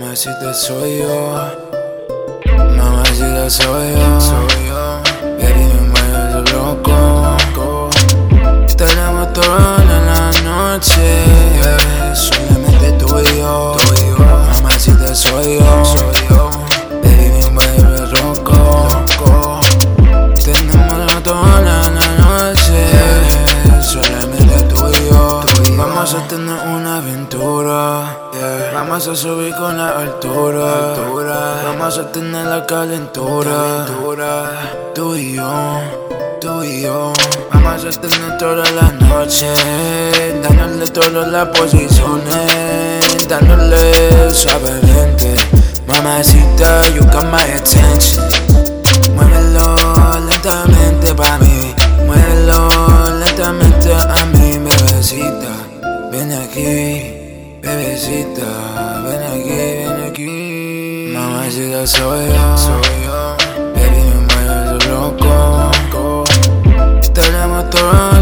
Mamacita soy yo. Mamacita soy a tener una aventura. Vamos a subir con la altura. Vamos a tener la calentura. Tú y yo, tú y yo. Vamos a tener toda la noche. Dándole todas las posiciones. Dándole suavemente. Ven aquí, bebecita, ven aquí, ven aquí. Mamacita soy yo, soy yo. Baby, me mueve loco. Estaremos todos